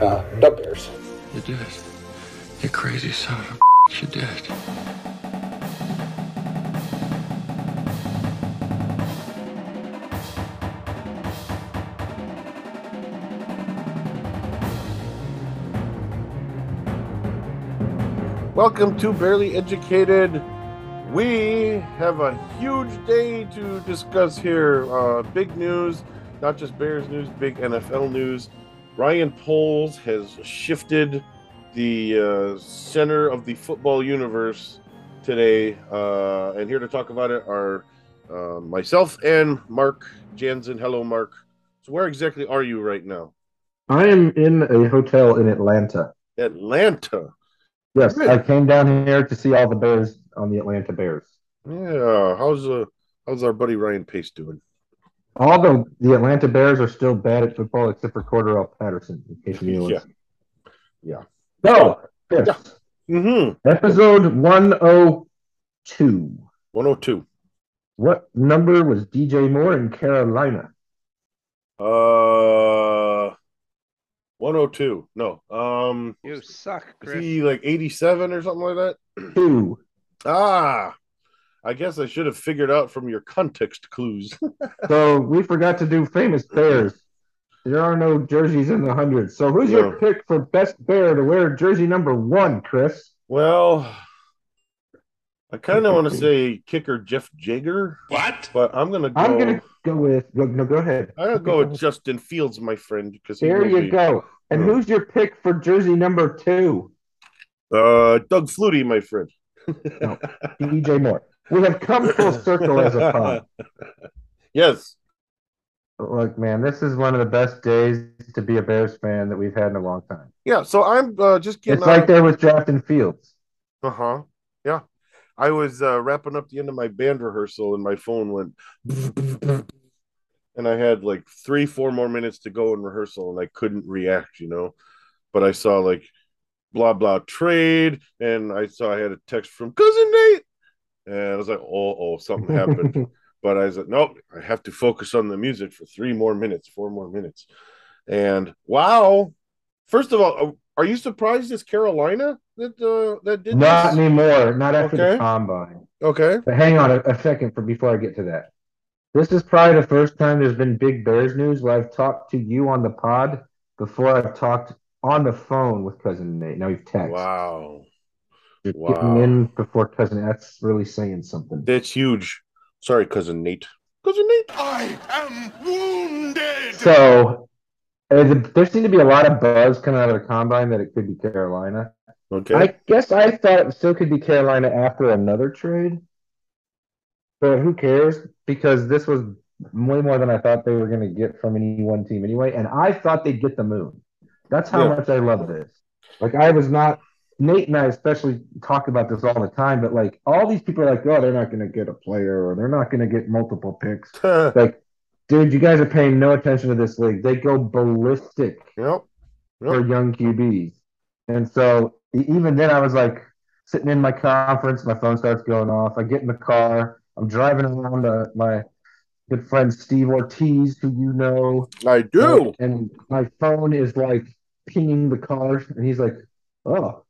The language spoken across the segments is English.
Uh, the Bears. You did. You crazy son of a you did. Welcome to Bearly Educated. We have a huge day to discuss here. Uh, big news, not just Bears news, big NFL news. Ryan Poles has shifted the uh, center of the football universe today. Uh, and here to talk about it are uh, myself and Mark Jansen. Hello, Mark. So, where exactly are you right now? I am in a hotel in Atlanta. Atlanta. Yes, Good. I came down here to see all the Bears on the Atlanta Bears. Yeah. How's uh how's our buddy Ryan Pace doing? All the the Atlanta Bears are still bad at football except for Cordarrelle Patterson. In case you Yeah. yeah. Yeah. So, yes, Yeah. Mm-hmm. episode one oh two. 102. What number was DJ Moore in Carolina? Uh 102. No. Um You suck, Chris. is he like 87 or something like that? Two. Ah. I guess I should have figured out from your context clues. So we forgot to do famous Bears. There are no jerseys in the hundreds. So who's your pick for best Bear to wear jersey number one, Chris? well, I kind of want to say kicker Jeff Jaeger, What? but I'm gonna go I'm gonna go with go, no. Go ahead. I'm gonna go with Justin Fields, my friend, because he There you be- go. And Yeah. who's your pick for jersey number two? Uh, Doug Flutie, my friend. No, DJ Moore. We have come full circle as a pod. Yes. Look, man, this is one of the best days to be a Bears fan that we've had in a long time. Yeah. So I'm uh, just getting It's like out. they was drafting Fields. Uh huh. Yeah. I was uh, wrapping up the end of my band rehearsal, and my phone went, and I had like three, four more minutes to go in rehearsal, and I couldn't react, you know. But I saw like blah blah trade, and I saw I had a text from cousin Nate, and I was like, oh, oh, something happened. but I was like, nope, I have to focus on the music for three more minutes, four more minutes. And wow, first of all, uh, are you surprised it's Carolina that uh, that did Not this? anymore. Not after Okay. the combine. Okay, But hang on a, a second for before I get to that. This is probably the first time there's been big Bears news where I've talked to you on the pod before I've talked on the phone with cousin Nate. Now we've texted. wow, You're Wow. getting in before cousin. That's really saying something. that's huge. Sorry, cousin Nate. Cousin Nate. I am wounded. So uh, there seemed to be a lot of buzz coming out of the combine that it could be Carolina. Okay. I guess I thought it still could be Carolina after another trade, but who cares? Because this was way more than I thought they were going to get from any one team anyway, and I thought they'd get the moon. That's how Yeah. much I love this. Like I was not Nate and I especially talk about this all the time, but like all these people are like, oh, they're not going to get a player or they're not going to get multiple picks. Like, dude, you guys are paying no attention to this league. They go ballistic Yep. for young QBs. And so even then, I was like sitting in my conference, my phone starts going off. I get in the car, I'm driving around uh, my good friend Steve Ortiz, who you know, I do. and my phone is like pinging the car, and he's like, "Oh,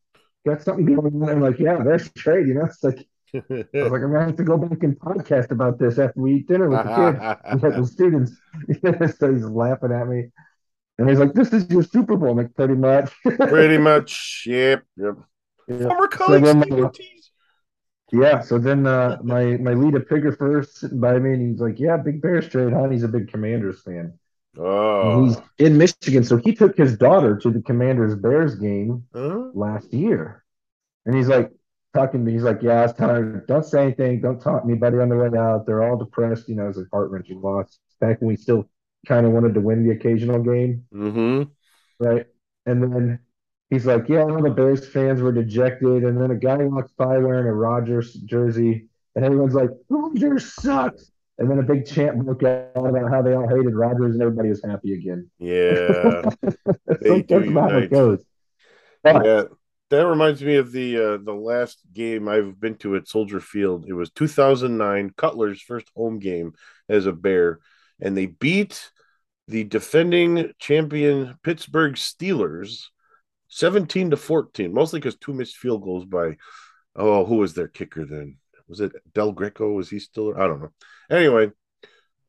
got something going on." I'm like, "Yeah, there's trade." You know, it's like I was like, "I'm gonna have to go back and podcast about this after we eat dinner with the kids." with the students. so he's laughing at me. And he's like, This is your Super Bowl, like, pretty much. Pretty much. Yep. Yep. yeah. Former then, Steve uh, Yeah, so then uh, my my lead first sitting by me, and he's like, "Yeah, big Bears trade, huh?" And he's a big Commanders fan. Oh. he's in Michigan, so he took his daughter to the Commanders Bears game Huh? last year, and he's like talking to me. He's like, "Yeah, I was telling her, don't say anything, don't talk to anybody on the way out. They're all depressed, you know, it's a heart wrenching loss. Back when we still kind of wanted to win the occasional game, Mm-hmm. right? And then he's like, "Yeah, all the Bears fans were dejected." And then a guy walks by wearing a Rodgers jersey, and everyone's like, "Rodgers sucks." And then a big chant broke out about how they all hated Rodgers and everybody was happy again. Yeah. That's, They do that's about how it goes. But Yeah, that reminds me of the uh, the last game I've been to at Soldier Field. It was 2009, Cutler's first home game as a Bear, and they beat the defending champion Pittsburgh Steelers 17 to 14, mostly because two missed field goals by oh, who was their kicker then? Was it Del Greco? Was he still I don't know. Anyway,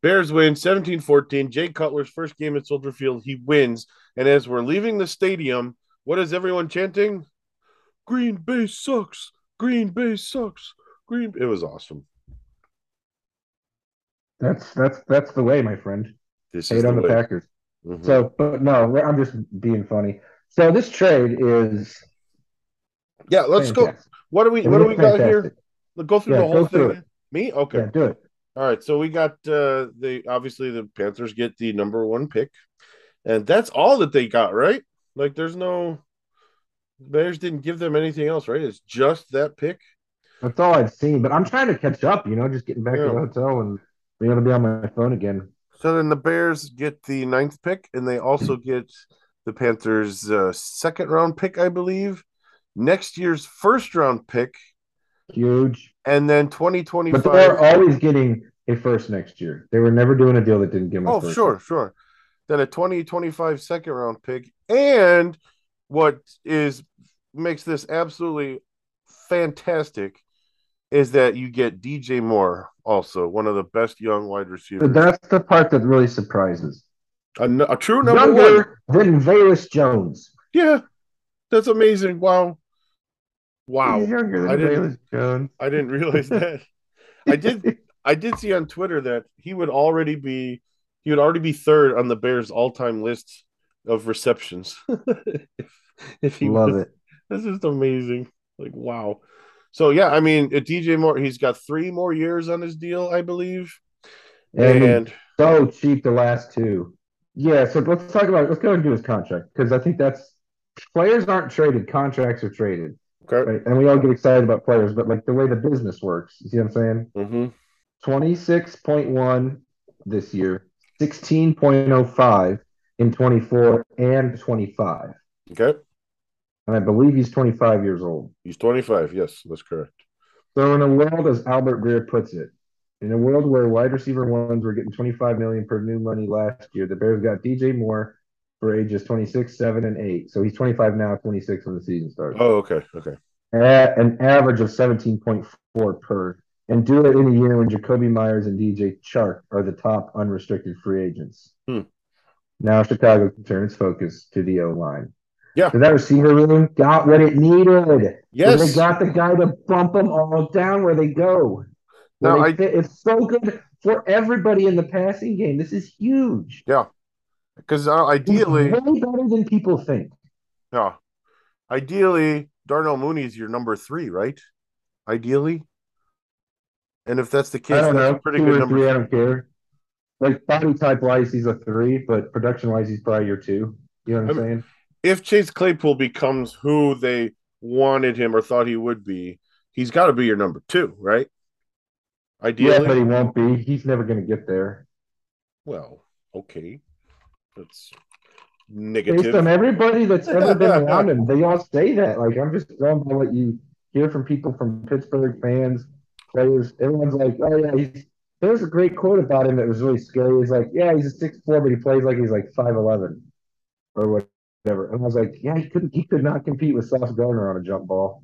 Bears win 17-14. Jay Cutler's first game at Soldier Field, he wins. And as we're leaving the stadium, what is everyone chanting? Green Bay sucks. Green Bay sucks. Green It was awesome. That's that's that's the way, my friend. This Hate is on the. Packers. Mhm. So, but no, I'm just being funny. So this trade is yeah, let's go. What do we It what do we got here? Fantastic. Let's go through Yeah, the whole go through thing. it. Me? Okay. Yeah, do it. All right, so we got uh the obviously the Panthers get the number one pick, and that's all that they got, right? Like there's no Bears didn't give them anything else, right? It's just that pick. That's all I've seen. But I'm trying to catch up. You know, just getting back Yeah. to the hotel and being able to be on my phone again. So then the Bears get the ninth pick, and they also get the Panthers' uh, second round pick, I believe, next year's first round pick, Huge. and then 2025. But they're always getting a first next year. They were never doing a deal that didn't give them a Oh, sure, sure. Then a 2025 second round pick. And what is makes this absolutely fantastic is that you get DJ Moore, also one of the best young wide receivers. that's the part that really surprises. A true number one. Than Velus Jones. Yeah, that's amazing. Wow. Wow. He's younger I than didn't- Jones. I didn't realize that. I did I did see on Twitter that he would already be he would already be third on the Bears all time list of receptions. if, if he Love was, it. That's just amazing. Like wow. So yeah, I mean, DJ Moore, he's got three more years on his deal, I believe, And, and so cheap the last two. Yeah, so let's talk about let's go and do his contract because I think that's players aren't traded, contracts are traded. Okay. Right. And we all get excited about players, but like the way the business works, you see what I'm saying? Mm-hmm. 26.1 this year, 16.05 in 24 and 25. Okay. And I believe he's 25 years old. He's 25. Yes, that's correct. So in a world, as Albert Breer puts it, in a world where wide receiver ones were getting 25 million per new money last year, the Bears got DJ Moore for ages 26, 7, and 8. So he's 25 now, 26 when the season starts. Oh, okay. Okay. At an average of 17.4 per. And do it in a year when Jakobi Meyers and DJ Chark are the top unrestricted free agents. Hmm. Now Chicago can turn its focus to the O line. Yeah. So that receiver room got what it needed. Yes. They got the guy to bump them all down where they go. Where Now, they I- fit. It's so good for everybody in the passing game. This is huge. Yeah. Because uh, It's ideally, way better than people think. yeah, ideally, Darnell Mooney is your number three, right? Ideally. And if that's the case, I don't that's know. a pretty two good number. three, I don't care. Like body type wise, he's a three, but production wise, he's probably your two. You know what I'm I'm- saying? If Chase Claypool becomes who they wanted him or thought he would be, he's got to be your number two, right? Ideally, Yeah, but he won't be. He's never going to get there. Well, okay. That's Based on everybody that's ever been around him, they all say that. Like I'm just going by what you hear from people from Pittsburgh fans, players. Everyone's like, "Oh yeah, he's." There's a great quote about him that was really scary. He's like, "Yeah, he's a six four, but he plays like he's like five eleven, or whatever." And I was like, "Yeah, he couldn't. He could not compete with Sauce Gardner on a jump ball."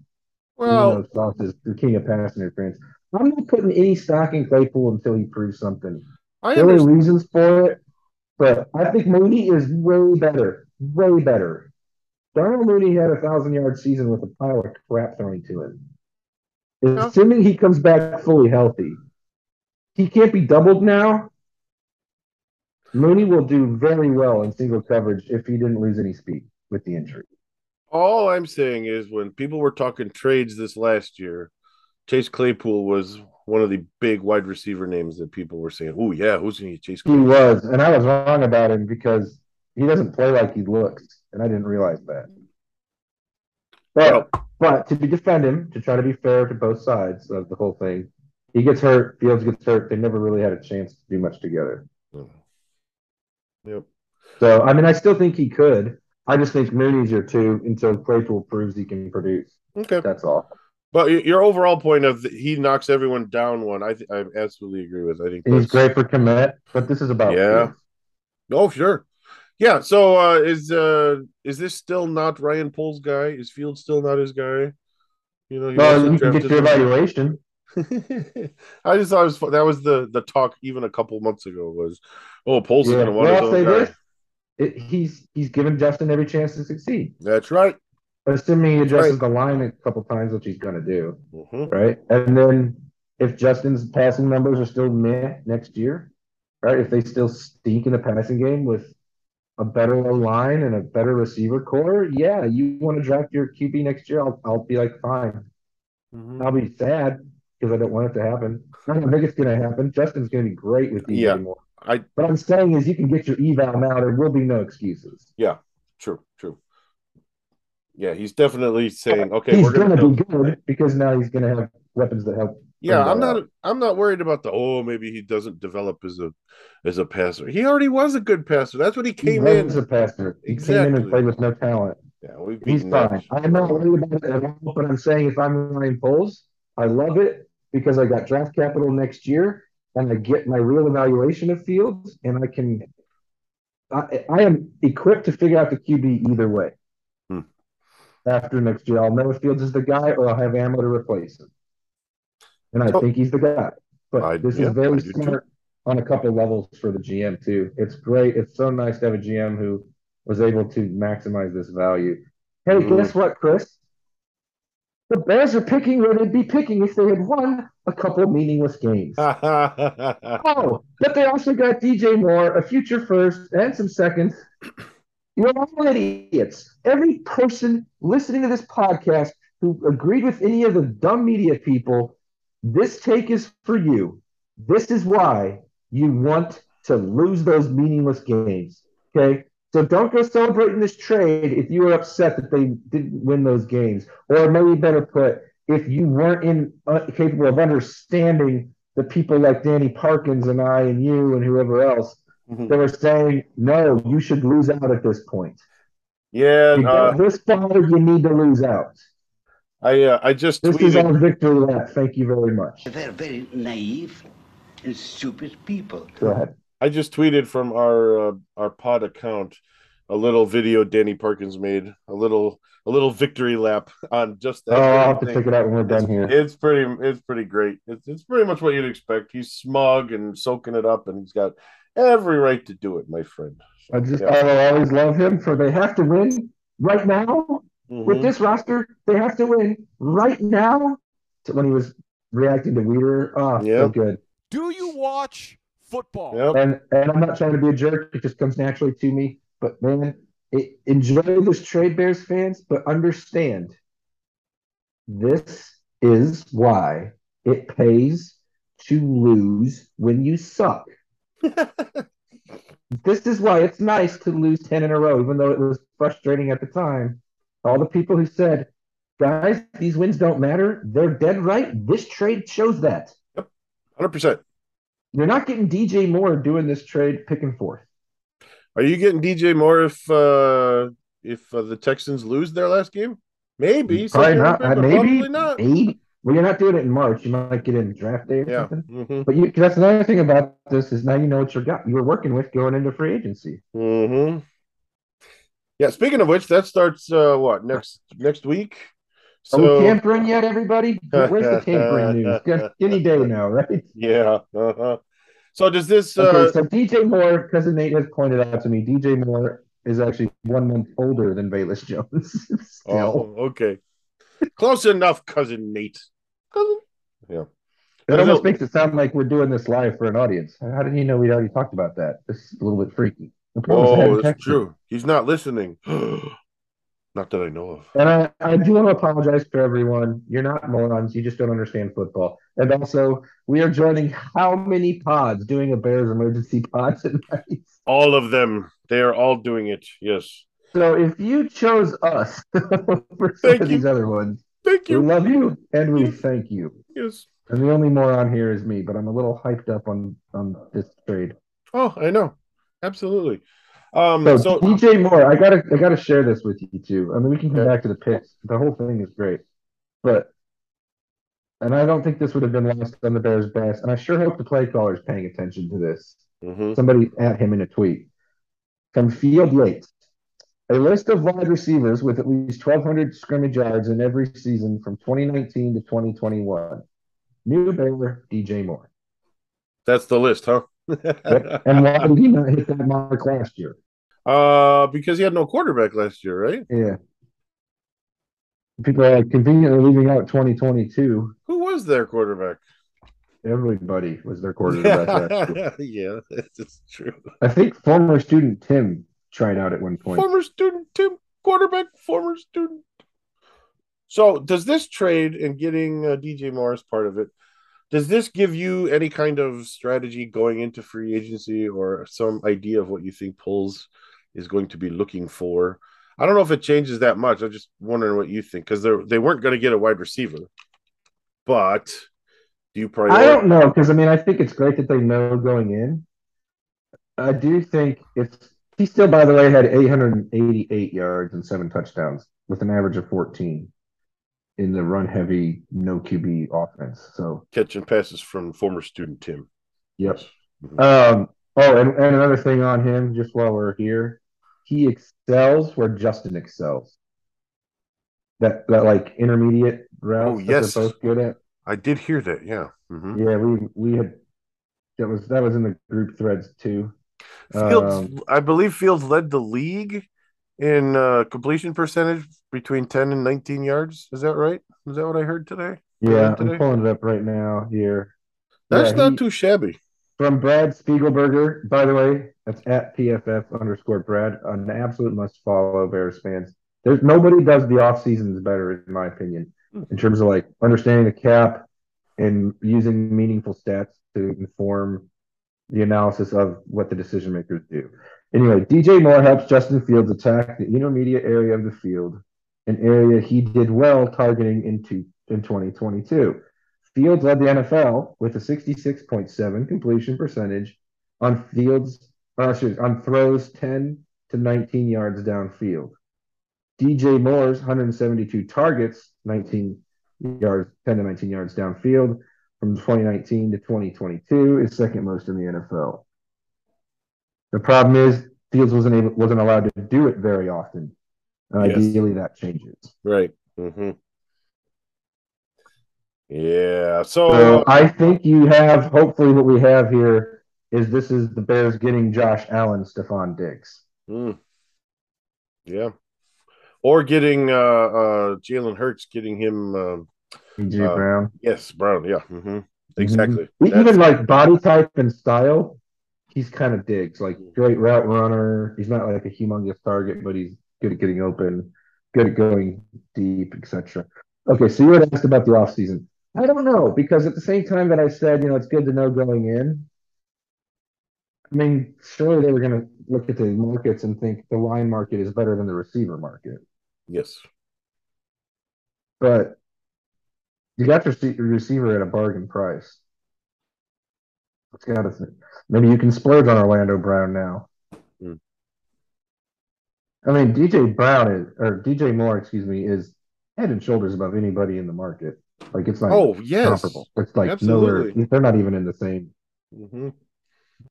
well, Even Sauce is the king of pass interference. I'm not putting any stock in Claypool until he proves something. I There are understand. reasons for it, but I think Mooney is way better, way better. Darnell Mooney had a thousand yard season with a pile of crap thrown to him. Yeah. Assuming he comes back fully healthy, he can't be doubled now. Mooney will do very well in single coverage if he didn't lose any speed with the injury. All I'm saying is when people were talking trades this last year, Chase Claypool was one of the big wide receiver names that people were saying, "Oh yeah, who's going to Chase He was, and I was wrong about him because he doesn't play like he looks, and I didn't realize that. But But to defend him, to try to be fair to both sides of the whole thing, he gets hurt, Fields gets hurt. They never really had a chance to do much together. Mm-hmm. Yep. So I mean, I still think he could. I just think Mooney's your two until Claypool proves he can produce. Okay. That's all. But your overall point of the, he knocks everyone down one, I th- I absolutely agree with. I think he's great for commit, but this is about Yeah. Fields. Oh, sure. Yeah. So uh, is uh, is this still not Ryan Poles' guy? Is Field still not his guy? You know, Well, you can get your evaluation. I just thought it was fu- that was the the talk even a couple months ago was, oh, Poles is Yeah. going to want Well, his own guy. this: it, he's he's given Justin every chance to succeed, That's right. Assuming he adjusts right. the line a couple times, which he's going to do. Mhm. right? And then if Justin's passing numbers are still meh next year, right? If they still stink in the passing game with a better line and a better receiver corps, yeah, you want to draft your QB next year. I'll, I'll be like, fine. Mhm. I'll be sad because I don't want it to happen. I don't think it's going to happen. Justin's going to be great with you Yeah. Moore. I What I'm saying is, you can get your eval now. There will be no excuses. Yeah, true, true. Yeah, he's definitely saying, okay, he's we're going going to be good because now he's going to have weapons that help. Yeah, I'm not. I'm not worried about the. Oh, maybe he doesn't develop as a as a passer. He already was a good passer. That's what he He came was in. As a passer. He came in and played with no talent. Yeah, we've He's fine. I'm not worried about it at all, but I'm saying if I'm Ryan Poles, I love it because I got draft capital next year and I get my real evaluation of Fields and I can I, I am equipped to figure out the QB either way. After next year, I'll know if Fields is the guy or I'll have ammo to replace him. And I So- think he's the guy. But I- this yeah, is very do too. smart on a couple levels for the GM too. It's great. It's so nice to have a GM who was able to maximize this value. Hey, Mhm. guess what, Chris? The Bears are picking where they'd be picking if they had won a couple meaningless games. Oh, but they also got DJ Moore, a future first, and some seconds. You're all idiots. Every person listening to this podcast who agreed with any of the dumb media people, this take is for you. This is why you want to lose those meaningless games. Okay? So don't go celebrating this trade if you were upset that they didn't win those games. Or maybe better put, if you weren't in, uh, capable of understanding the people like Danny Parkins and I and you and whoever else Mhm. that were saying, no, you should lose out at this point. yeah, uh, this far, you need to lose out. I uh, I just This is tweeted. our victory lap. Thank you very much. They're very naive and stupid people. Go ahead. I just tweeted from our uh, our pod account a little video Danny Parkins made a little a little victory lap on just that. Oh, I'll very have to thing. check it out when we're It's, done here. it's pretty it's pretty great. It's it's pretty much what you'd expect. He's smug and soaking it up, and he's got every right to do it, my friend. So, I just, yeah. I will always love him for they have to win right now with Mhm. this roster. They have to win right now. So when he was reacting to Weeder, oh, Yeah. so good. Do you watch football? Yep. And and I'm not trying to be a jerk. It just comes naturally to me. But man, it, enjoy this trade, Bears fans. But understand, this is why it pays to lose when you suck. This is why it's nice to lose ten in a row, even though it was frustrating at the time. All the people who said, "Guys, these wins don't matter," they're dead right. This trade shows that. Yep, Hundred percent. You're not getting DJ Moore doing this trade picking fourth. Are you getting DJ Moore if uh if uh, the Texans lose their last game? Maybe. Probably not. Uh, maybe. Probably not. Maybe. Well, you're not doing it in March. You might get in draft day or Yeah. something. hmm But you, that's another thing about this is now you know what you got. You were working with going into free agency. hmm Yeah. Speaking of which, that starts uh what next next week. Are we So tampering yet, everybody? Where's the tampering news? Any day now, right? yeah. Uh-huh. So does this? Okay, uh so DJ Moore, cousin Nate has pointed out to me, DJ Moore is actually one month older than Velus Jones. Oh, okay. Close enough, cousin Nate. Cousin. Yeah. That almost makes it sound like we're doing this live for an audience. How did you know we'd already talked about that? This is a little bit freaky. The problem is I Oh, that's true. He's not listening. not that I know of. And I, I do want to apologize for everyone. You're not morons. You just don't understand football. And also, we are joining how many pods doing a Bears emergency pod tonight? All of them. They are all doing it. Yes. So if you chose us for some Thank of you. these other ones, Thank you. we you. love you and we thank you. Yes. And the only moron here is me, but I'm a little hyped up on on this trade. Oh, I know. Absolutely. Um. So, So, DJ Moore, I gotta I gotta share this with you too. I mean, we can come Okay. back to the picks. The whole thing is great, but and I don't think this would have been lost on the Bears' best. And I sure hope the play caller is paying attention to this. Mhm. Somebody at him in a tweet. from Field Yates. A list of wide receivers with at least 1,200 scrimmage yards in every season from 2019 to 2021. New Bear, DJ Moore. That's the list, huh? Yep. And why did he not hit that mark last year? uh, because he had no quarterback last year, right? Yeah. People are like conveniently leaving out 2022. Who was their quarterback? Everybody was their quarterback yeah, that's true. I think former student Tim tried out at one point. Former student Tim, quarterback, former student. So, does this trade and getting uh, DJ Morris part of it? Does this give you any kind of strategy going into free agency or some idea of what you think Poles is going to be looking for? I don't know if it changes that much. I'm just wondering what you think because they they weren't going to get a wide receiver, but do you probably? I don't know because I mean I think it's great that they know going in. I do think it's he still by the way had 888 yards and seven touchdowns with an average of 14 in the run heavy no QB offense. So catching passes from former student Tim. yep. Um. Oh, and, and another thing on him, just while we're here, he excels where Justin excels. That that like intermediate route. Oh, yes. they're both good at. I did hear that. Yeah. Mhm. Yeah, we we had that was that was in the group threads too. Fields, Um, I believe Fields led the league in uh, completion percentage between 10 and 19 yards. Is that right? Is that what I heard today? Yeah, today? I'm pulling it up right now here. That's Yeah, not he- too shabby. from Brad Spielberger, by the way. That's at PFF underscore Brad. An absolute must follow Bears fans. There's nobody does the off seasons better, in my opinion, in terms of like understanding the cap and using meaningful stats to inform the analysis of what the decision makers do. Anyway, DJ Moore helps Justin Fields attack the intermediate area of the field, an area he did well targeting into in 2022. Fields led the NFL with a 66.7 completion percentage on fields, uh, excuse, on throws 10 to 19 yards downfield. DJ Moore's 172 targets, 19 yards, 10 to 19 yards downfield from 2019 to 2022 is second most in the NFL. The problem is Fields wasn't able, wasn't allowed to do it very often. Uh, Yes. Ideally, that changes. Right. hmm Yeah. So, So I think you have hopefully what we have here is this is the Bears getting Josh Allen, Stefon Diggs. mm, yeah. Or getting uh, uh, Jalen Hurts, getting him. AJ Uh, Brown. yes, Brown. Yeah. hmm Exactly. E- That's- Even like body type and style, he's kind of Diggs. Like great route runner. He's not like a humongous target, but he's good at getting open, good at going deep, etc. Okay, so you had asked about the offseason. I don't know because at the same time that I said, you know, it's good to know going in. I mean, surely they were going to look at the markets and think the line market is better than the receiver market. yes. But you got your your receiver at a bargain price. It's got to. Maybe you can splurge on Orlando Brown now. Hmm. I mean, DJ Brown is, or DJ Moore, excuse me, is head and shoulders above anybody in the market. Like it's not Oh, yes. comparable. It's like Absolutely. nowhere. They're not even in the same hmm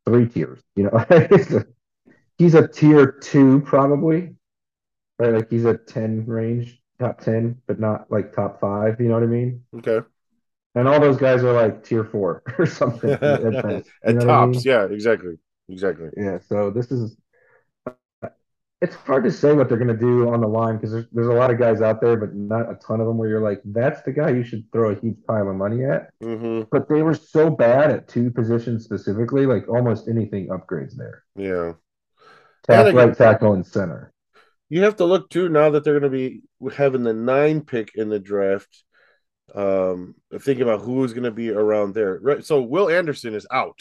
three tiers. You know, a- he's a tier two probably, right? Like he's a ten range, top ten, but not like top five. You know what I mean? Okay. And all those guys are like tier four or something at best. At what I tops. mean? Yeah. Exactly. Exactly. Yeah. So this is. It's hard to say what they're going to do on the line because there's there's a lot of guys out there, but not a ton of them where you're like, that's the guy you should throw a huge pile of money at. hmm But they were so bad at two positions specifically, like almost anything upgrades there. Yeah. Tack, right tackle and center. You have to look too now that they're going to be having the nine pick in the draft. Um, thinking about who's going to be around there, right? So Will Anderson is out,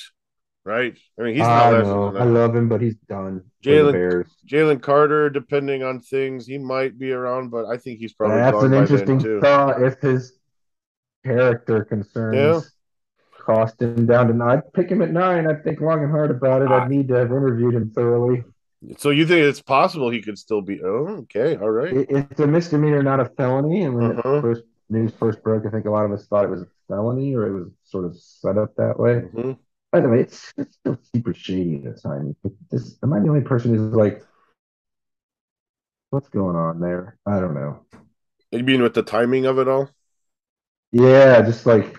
right? I mean, he's I not last know. I love him, but he's done. Jalen- Jalen Carter, depending on things, he might be around, but I think he's probably That's an interesting thought. If his character concerns Yeah. cost him down to nine, I'd pick him at nine. I'd think long and hard about it. I- I'd need to have interviewed him thoroughly. So you think it's possible he could still be? Oh, okay, all right. It, it's a misdemeanor, not a felony. And when Uh-huh. first news first broke, I think a lot of us thought it was a felony or it was sort of set up that way. Mhm. By the way, it's, it's still super shady at times. But this, am I the only person who's like, what's going on there? I don't know. You mean with the timing of it all? Yeah, just like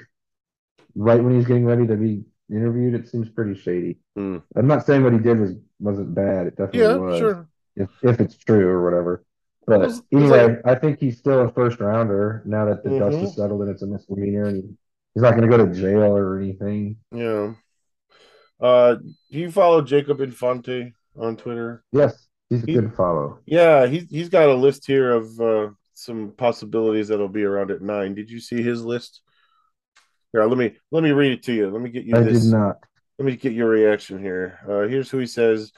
right when he's getting ready to be interviewed, it seems pretty shady. Hmm. I'm not saying what he did was wasn't bad. It definitely Yeah, was. sure. If if it's true or whatever. But It's- it's anyway, I think he's still a first rounder now that the dust Mhm. is settled and it's a misdemeanor and he's not going to go to jail or anything. Yeah. Uh, do you follow Jacob Infante on Twitter? Yes, he's a He- good follow. Yeah, he's he's got a list here of uh, some possibilities that'll be around at nine. Did you see his list? Here, let me let me read it to you. Let me get you I this. did not. Let me get your reaction here. Uh, here's who he says.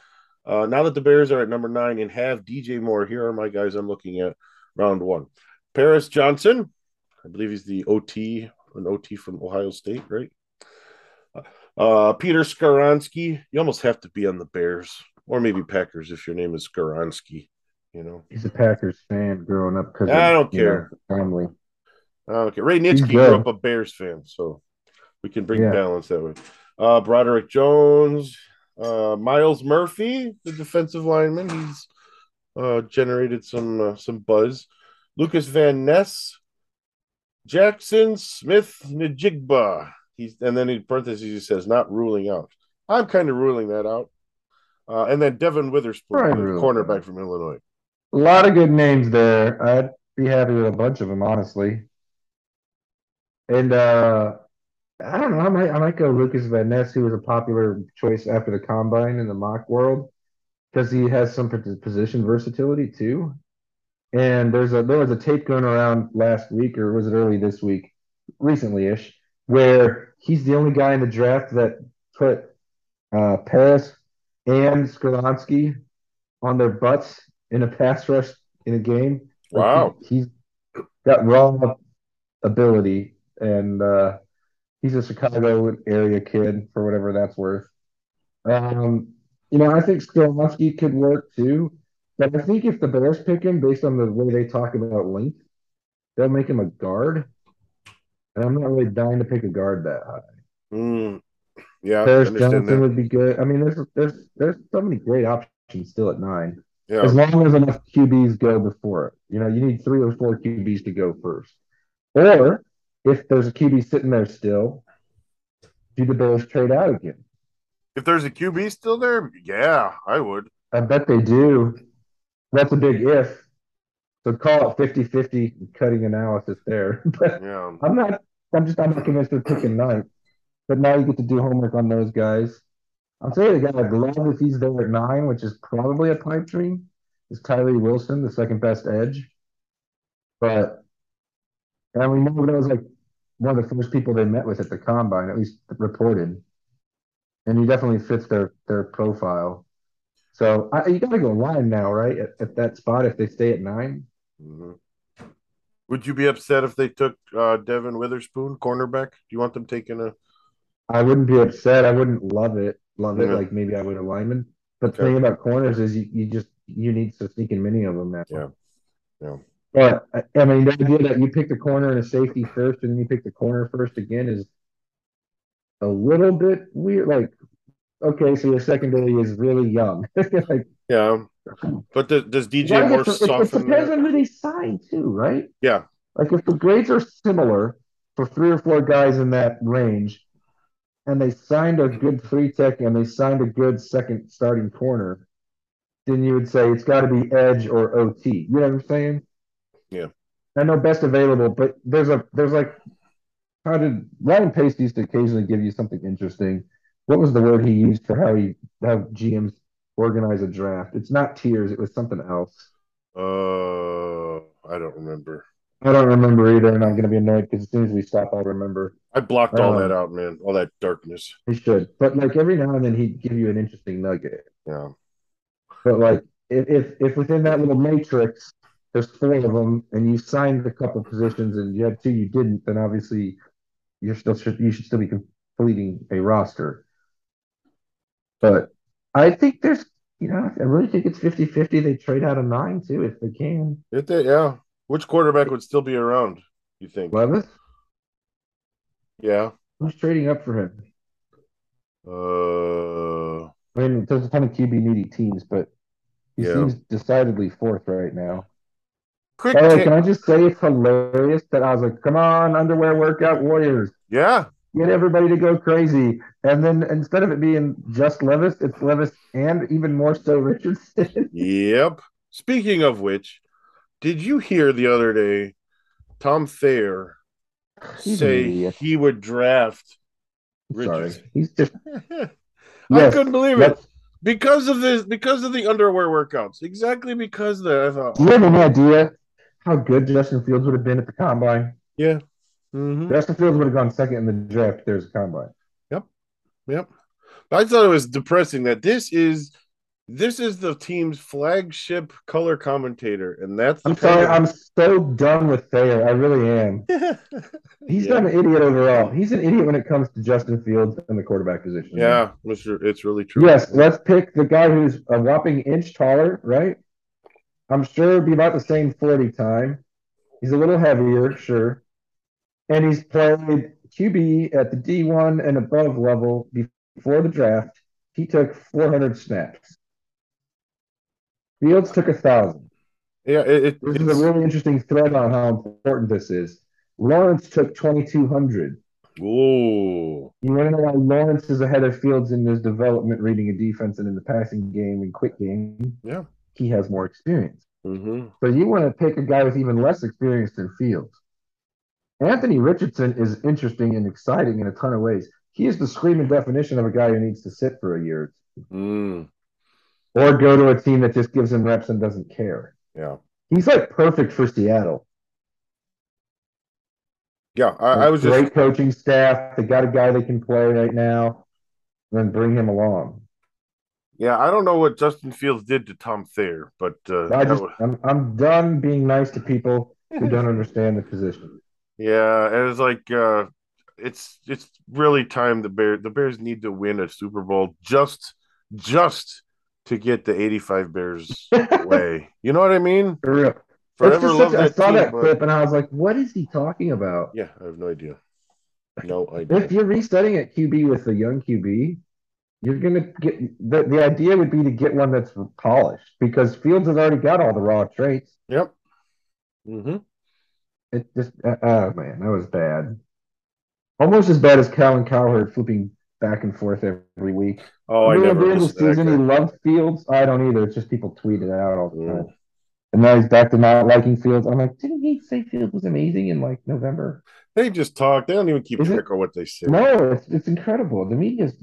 Uh, now that the Bears are at number nine and have DJ Moore, here are my guys I'm looking at round one. Paris Johnson, I believe he's the OT, an OT from Ohio State, right? Uh, Peter Skoronski, you almost have to be on the Bears or maybe Packers if your name is Skoronski, you know. He's a Packers fan growing up because I don't care. family. Okay, Ray Nitschke grew up a Bears fan, so we can bring Yeah. balance that way. Uh, Broderick Jones, uh, Myles Murphy, the defensive lineman, he's uh, generated some uh, some buzz. Lucas Van Ness, Jackson Smith Najigba. He's and then in parentheses he says not ruling out. I'm kind of ruling that out. Uh, and then Devon Witherspoon, cornerback out. from Illinois. A lot of good names there. I'd be happy with a bunch of them, honestly. And uh I don't know. I might I might go Lucas Van Ness, who was a popular choice after the combine in the mock world, because he has some position versatility too. And there's a there was a tape going around last week, or was it early this week, recently-ish, where he's the only guy in the draft that put uh, Paris and Skoronski on their butts in a pass rush in a game. Like, Wow. he, he's got raw ability, and uh, he's a Chicago area kid for whatever that's worth. Um, you know, I think Skoronski could work too, but I think if the Bears pick him based on the way they talk about length, they'll make him a guard. And I'm not really dying to pick a guard that high. Mm, yeah, Paris Johnson that. would be good. I mean, there's there's there's so many great options still at nine. Yeah. As long as enough QBs go before it. You know, you need three or four QBs to go first. Or if there's a QB sitting there still, do the Bears trade out again? If there's a QB still there, yeah, I would. I bet they do. That's a big if. So call it 50-50 cutting analysis there. But Yeah. I'm not I'm just I'm not convinced they're picking ninth. But now you get to do homework on those guys. I'll tell you the guy I'd love if he's there at nine, which is probably a pipe dream, is Tyree Wilson, the second best edge. But I remember that was like one of the first people they met with at the combine, at least reported. And he definitely fits their their profile. So I, you got to go line now, right? At, at that spot, if they stay at nine, Mhm. Would you be upset if they took uh, Devon Witherspoon, cornerback? Do you want them taking a? I wouldn't be upset. I wouldn't love it, love it like maybe I would a lineman. But the thing about corners is you, you just you need to sneak in many of them now. Yeah. Yeah. But I- mean, the idea that you pick the corner and a safety first, and then you pick the corner first again is a little bit weird. Like, okay, so your secondary is really young. like, Yeah, but does, does DJ Moore to- it, it depends that? on who they sign too, right? Yeah, Like if the grades are similar for three or four guys in that range, and they signed a good three tech and they signed a good second starting corner, then you would say it's got to be edge or OT. You know what I'm saying? Yeah. I know best available, but there's a there's like how did Ryan Pace used to occasionally give you something interesting. What was the word he used for how he how GMs organize a draft? It's not tiers. It was something else. uh, I don't remember. I don't remember either, and I'm going to be annoyed because as soon as we stop, I'll remember. I blocked all Um, that out, man. All that darkness. He should, but like every now and then he'd give you an interesting nugget. Yeah, But like if if, if within that little matrix there's four of them and you signed a couple positions and you had two you didn't, then obviously you're still should you should still be completing a roster. But I think there's you know I really think it's 50-50. They trade out a nine too if they can. If they- yeah. Which quarterback would still be around? You think? Levis, Yeah. who's trading up for him? Uh, I mean, there's a ton of QB needy teams, but he Yeah. seems decidedly fourth right now. Quick. The can I just say it's hilarious that I was like, come on, underwear workout warriors. yeah. Get everybody to go crazy. And then instead of it being just Levis, it's Levis and even more so Richardson. Yep. Speaking of which, did you hear the other day Tom Thayer say he would draft Sorry. Richardson? He's just I Yes, couldn't believe it because of this, because of the underwear workouts. Exactly because of that. I thought, Do you have any idea how good Justin Fields would have been at the combine? yeah. hmm Justin Fields would have gone second in the draft if there's a combine. Yep. Yep. I thought it was depressing that this is this is the team's flagship color commentator, and that's I'm sorry, kind I'm so done with Thayer. I really am. He's yeah. not an idiot overall. He's an idiot when it comes to Justin Fields and the quarterback position. yeah, Mr. It's really true. Yes, let's pick the guy who's a whopping inch taller, right? I'm sure it'd be about the same 40 time. He's a little heavier, sure. And he's played QB at the D1 and above level before the draft. He took 400 snaps. Fields took a thousand. Yeah, it, it, This it's, is a really interesting thread on how important this is. Lawrence took 2,200. Ooh. You want to know why Lawrence is ahead of Fields in his development, reading a defense, and in the passing game and quick game? Yeah. He has more experience. Mm-hmm. So you want to pick a guy with even less experience than Fields. Anthony Richardson is interesting and exciting in a ton of ways. He is the screaming definition of a guy who needs to sit for a year Mm. or go to a team that just gives him reps and doesn't care. Yeah. He's like perfect for Seattle. Yeah. I, I was great just coaching staff. They got a guy they can play right now. Then bring him along. Yeah, I don't know what Justin Fields did to Tom Thayer, but uh, I just, was... I'm, I'm done being nice to people who don't understand the position. yeah, and it's like uh it's it's really time the Bears the Bears need to win a Super Bowl just just to get the 85 Bears away. You know what I mean? For real. It's Forever love such- I saw team, that but- clip and I was like, what is he talking about? Yeah, I have no idea. No idea. If you're resetting at QB with a young QB, you're gonna get the, the idea would be to get one that's polished because Fields has already got all the raw traits. Yep. Mm-hmm. It just uh, oh man, that was bad. Almost as bad as Colin Cowherd flipping back and forth every week. Oh, I You know, never the end of listened the to season, he loved Fields. I don't either. It's just people tweet it out all the Mm. time. And now he's back to not liking Fields. I'm like, didn't he say Fields was amazing in like November? They just talk. They don't even keep Is it? track of what they say. No, it's it's incredible. The media's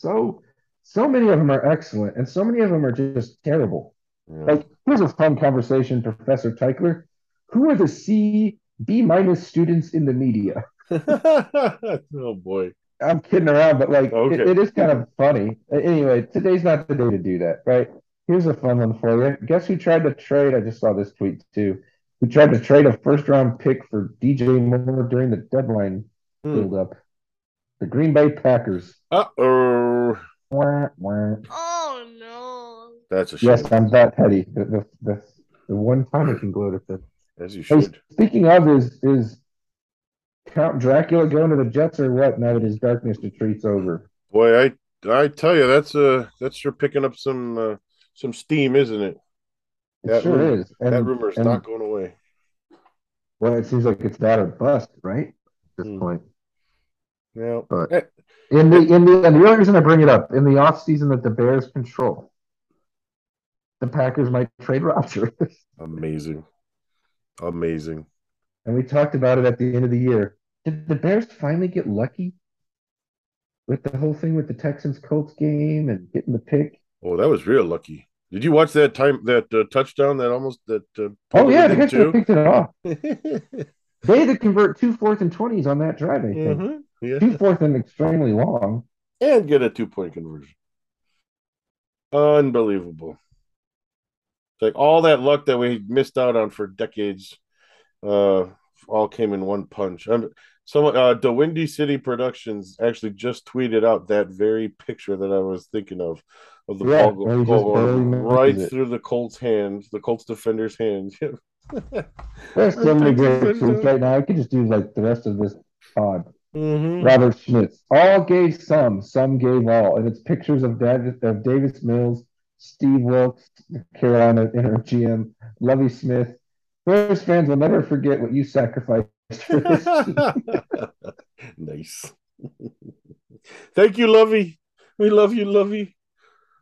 so so many of them are excellent, and so many of them are just terrible. Yeah. Like, here's a fun conversation, Professor Teichler. Who are the C B minus students in the media? oh boy. I'm kidding around, but like Okay. it, it is kind of funny. Anyway, today's not the day to do that, right? Here's a fun one for you. Guess who tried to trade? I just saw this tweet too. Who tried to trade a first round pick for DJ Moore during the deadline Hmm. build up? The Green Bay Packers. Uh oh. Wah, wah. Oh no. That's a shame. Yes, I'm that petty. The, the, the, the one time I can gloat at this. As you Hey, should. speaking of, is is Count Dracula going to the Jets or what? Now that his darkness retreats over. Boy, I I tell you, that's uh that's sure picking up some uh, some steam, isn't it? It That sure rumor- is. And, that rumor is not going away. Well, it seems like it's that or bust, right? At this Hmm. point. Yeah. But in the in the and the only reason I bring it up in the off season that the Bears control, the Packers might trade Rodgers. amazing. Amazing. and we talked about it at the end of the year. Did the Bears finally get lucky with the whole thing with the Texans Colts game and getting the pick? Oh, that was real lucky. Did you watch that time that uh, touchdown that almost that uh, Oh yeah, it the guys could have in picked it off. They had to convert two fourth and twenties on that drive, I think. Mhm. Yeah. Two fourth and extremely long. and get a two point conversion. Unbelievable. It's like all that luck that we missed out on for decades, uh, all came in one punch. I'm, so, uh, the Windy City Productions actually just tweeted out that very picture that I was thinking of, of the Yeah, ball where he go, just go barely misses right it. through the Colts' hands, the Colts defender's hands. There's so many great right now. I could just do like the rest of this pod Mm-hmm. Robert Schmitz. All gave some, some gave all. And it's pictures of, Davis, of Davis Mills, Steve Wilks, Carolina inner GM, Lovie Smith. Bears fans will never forget what you sacrificed for this team. nice. Thank you, Lovie. We love you, Lovie.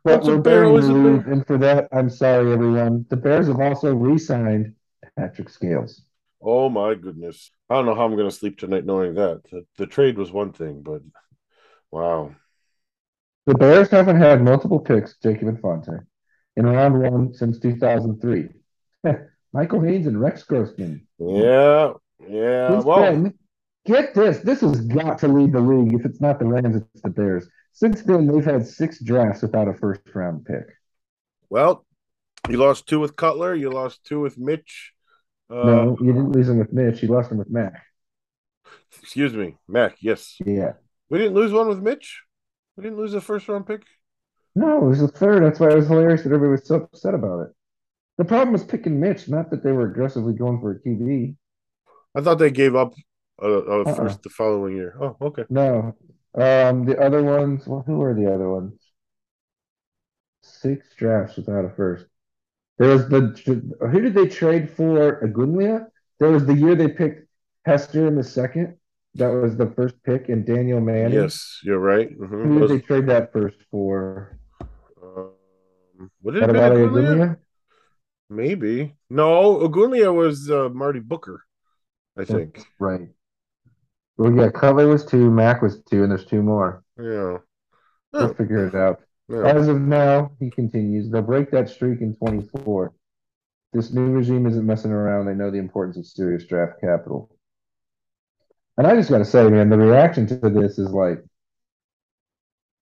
But we're bear? burying the a bear? lead, and for that, I'm sorry, everyone. The Bears have also re-signed Patrick Scales. Oh my goodness. I don't know how I'm gonna sleep tonight knowing that. The, the trade was one thing, but wow. The Bears haven't had multiple picks, Jacob Infante, in round one since 2003. Michael Haynes and Rex Grossman. Yeah, yeah. Since Well, then, get this. This has got to lead the league. If it's not the Rams, it's the Bears. Since then, they've had six drafts without a first round pick. well, you lost two with Cutler. You lost two with Mitch. Uh, no, you didn't lose them with Mitch. You lost them with Mac. Excuse me, Mac. Yes, Yeah. we didn't lose one with Mitch. We didn't lose a first round pick. No, it was the third. That's why it was hilarious that everybody was so upset about it. The problem was picking Mitch, not that they were aggressively going for a QB. I thought they gave up a, Uh-uh. first the following year. Oh, okay. No. Um, the other ones, well, who were the other ones? Six drafts without a first. There was the who did they trade for Ogunleye? There was the year they picked Hester in the second. That was the first pick, and Danieal Manning. Yes, you're right. Mhm. Who did they trade that first for? um, would it have been Adewale Ogunleye? Ogunleye? Maybe. No, Ogunleye was uh, Marty Booker, I think. Right. Well, yeah, Cutler was two, Mac was two, and there's two more. Yeah. We'll Oh, figure it out. Yeah. As of now, he continues. They'll break that streak in 24. This new regime isn't messing around. They know the importance of serious draft capital. And I just got to say, man, the reaction to this is like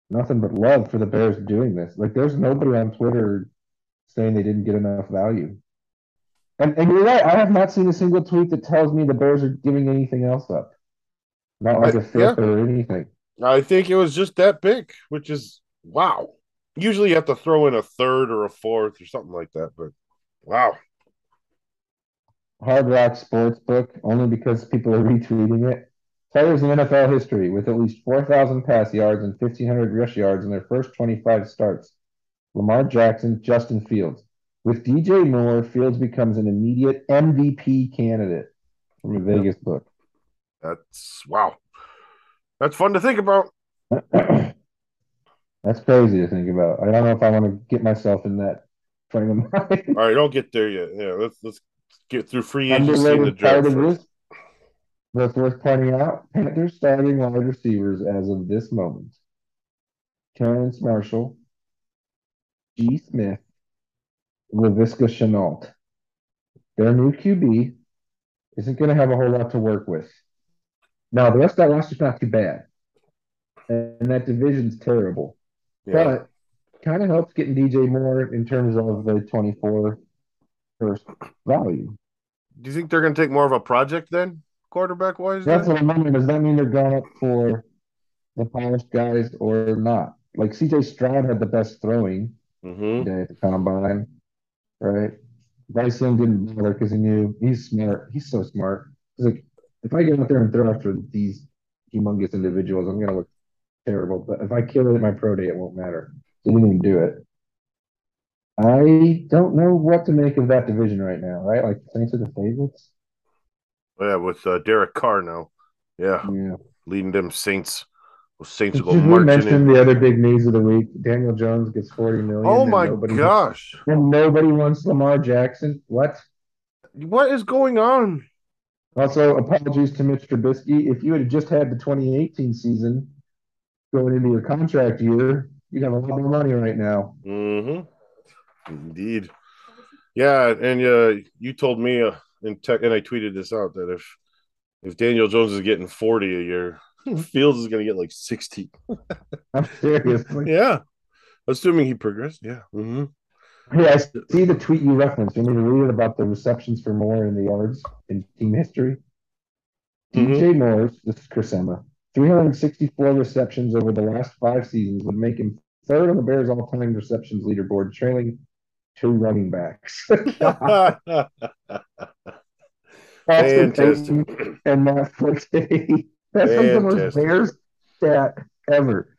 nothing but love for the Bears doing this. Like, there's nobody on Twitter saying they didn't get enough value. And, and you're right. I have not seen a single tweet that tells me the Bears are giving anything else up. Not like I- a fifth or anything. I think it was just that big, which is wow. Usually you have to throw in a third or a fourth or something like that, but wow. Hard Rock Sportsbook only because people are retweeting it. Players in NFL history with at least 4,000 pass yards and 1,500 rush yards in their first 25 starts. Lamar Jackson, Justin Fields. With DJ Moore, Fields becomes an immediate MVP candidate from a Vegas book. That's wow. That's fun to think about. That's crazy to think about. I don't know if I want to get myself in that frame of mind. All right, don't get there yet. Yeah, let's let's get through free agency and the draft first. that's worth pointing out Panthers starting wide receivers as of this moment. Terrace Marshall, G. Smith, Laviska Shenault. Their new QB isn't going to have a whole lot to work with. Now, the rest of that roster's not too bad. And that division's terrible. Yeah. But kind of helps getting DJ Moore in terms of the 24 first value. Do you think they're going to take more of a project then, quarterback wise? That's what I'm wondering. Does that mean they're going up for the polished guys or not? Like CJ Stroud had the best throwing hmm day at the combine, right? Bryce Young didn't bother because he knew he's smart. He's so smart. He's like, if I get out there and throw after these humongous individuals, I'm gonna look terrible. But if I kill it at my pro day, it won't matter. So didn't even do it. I don't know what to make of that division right now, right? Like the Saints are the favorites. Yeah, with uh, Derek Carr now. Yeah, Yeah. leading them Saints. Saints Did we mention the other big news of the week? Daniel Jones gets 40 million. Oh my gosh. And nobody wants Lamar Jackson. What? What is going on? Also, apologies to Mitch Trubisky. If you had just had the 2018 season going into your contract year, you'd have a lot more money right now. hmm Indeed. Yeah, and uh, you told me uh, in tech, and I tweeted this out that if if Daniel Jones is getting forty a year, Fields is going to get like sixty. I'm serious. Yeah, assuming he progressed. Yeah. hmm Hey, I see the tweet you referenced. You need to read it about the receptions for Moore in the yards in team history. Mhm. DJ Moore's, this is Chris Emma, 364 receptions over the last five seasons would make him third on the Bears all-time receptions leaderboard, trailing two running backs. Fantastic. And Matt Forte That's like the most. Bears stat ever.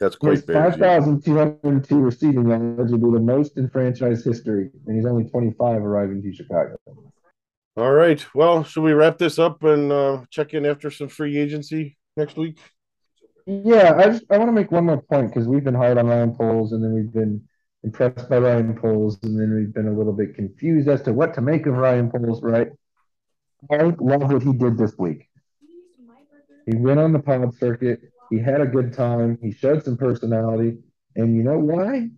That's quite Bears. yeah. 5,202 receiving yards, would be the most in franchise history, and he's only 25 arriving to Chicago. All right. Well, should we wrap this up and uh, check in after some free agency next week? Yeah, I just I want to make one more point because we've been hard on Ryan Poles, and then we've been impressed by Ryan Poles, and then we've been a little bit confused as to what to make of Ryan Poles. Right? I love what he did this week. He went on the pod circuit. He had a good time. He showed some personality, and you know why?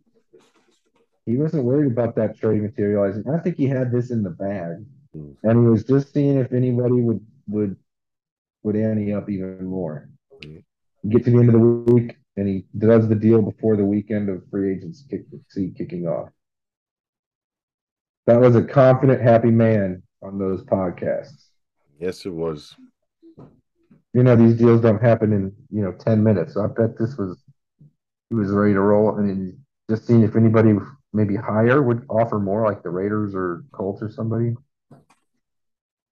He wasn't worried about that trade materializing. I think he had this in the bag, and he was just seeing if anybody would would would ante up even more. Get to the end of the week, and he does the deal before the weekend of free agents kick, see kicking off. That was a confident, happy man on those podcasts. Yes, it was. You know, these deals don't happen in, you know, 10 minutes. So I bet this was, he was ready to roll. And then just seeing if anybody maybe higher would offer more, like the Raiders or Colts or somebody.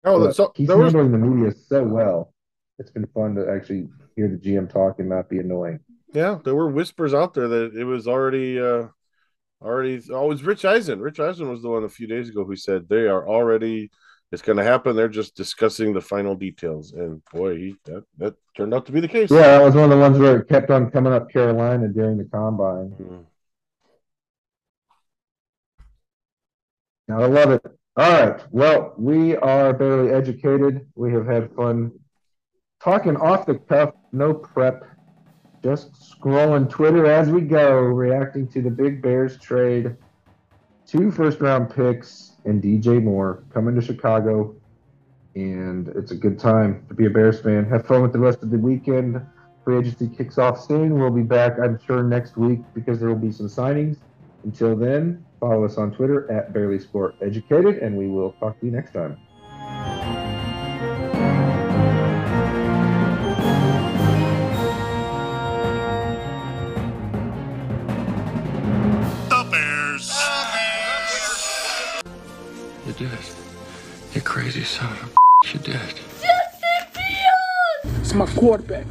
Oh, so he's there was handling the media so well. It's been fun to actually hear the GM talk and not be annoying. yeah, there were whispers out there that it was already uh already oh it was Rich Eisen. Rich Eisen was the one a few days ago who said they are already it's gonna happen. They're just discussing the final details. And boy, he, that that turned out to be the case. Yeah, that was one of the ones where it kept on coming up Carolina during the combine. Mm. I love it. All right. Well, we are Bearly Educated. We have had fun talking off the cuff, no prep, just scrolling Twitter as we go, reacting to the Big Bears trade. Two first round picks and DJ Moore coming to Chicago. And it's a good time to be a Bears fan. Have fun with the rest of the weekend. Free agency kicks off soon. We'll be back, I'm sure, next week because there will be some signings. Until then, follow us on Twitter at Bearly Sport Educated, and we will talk to you next time. Crazy son of a You did it. Justin Fields! It's my quarterback.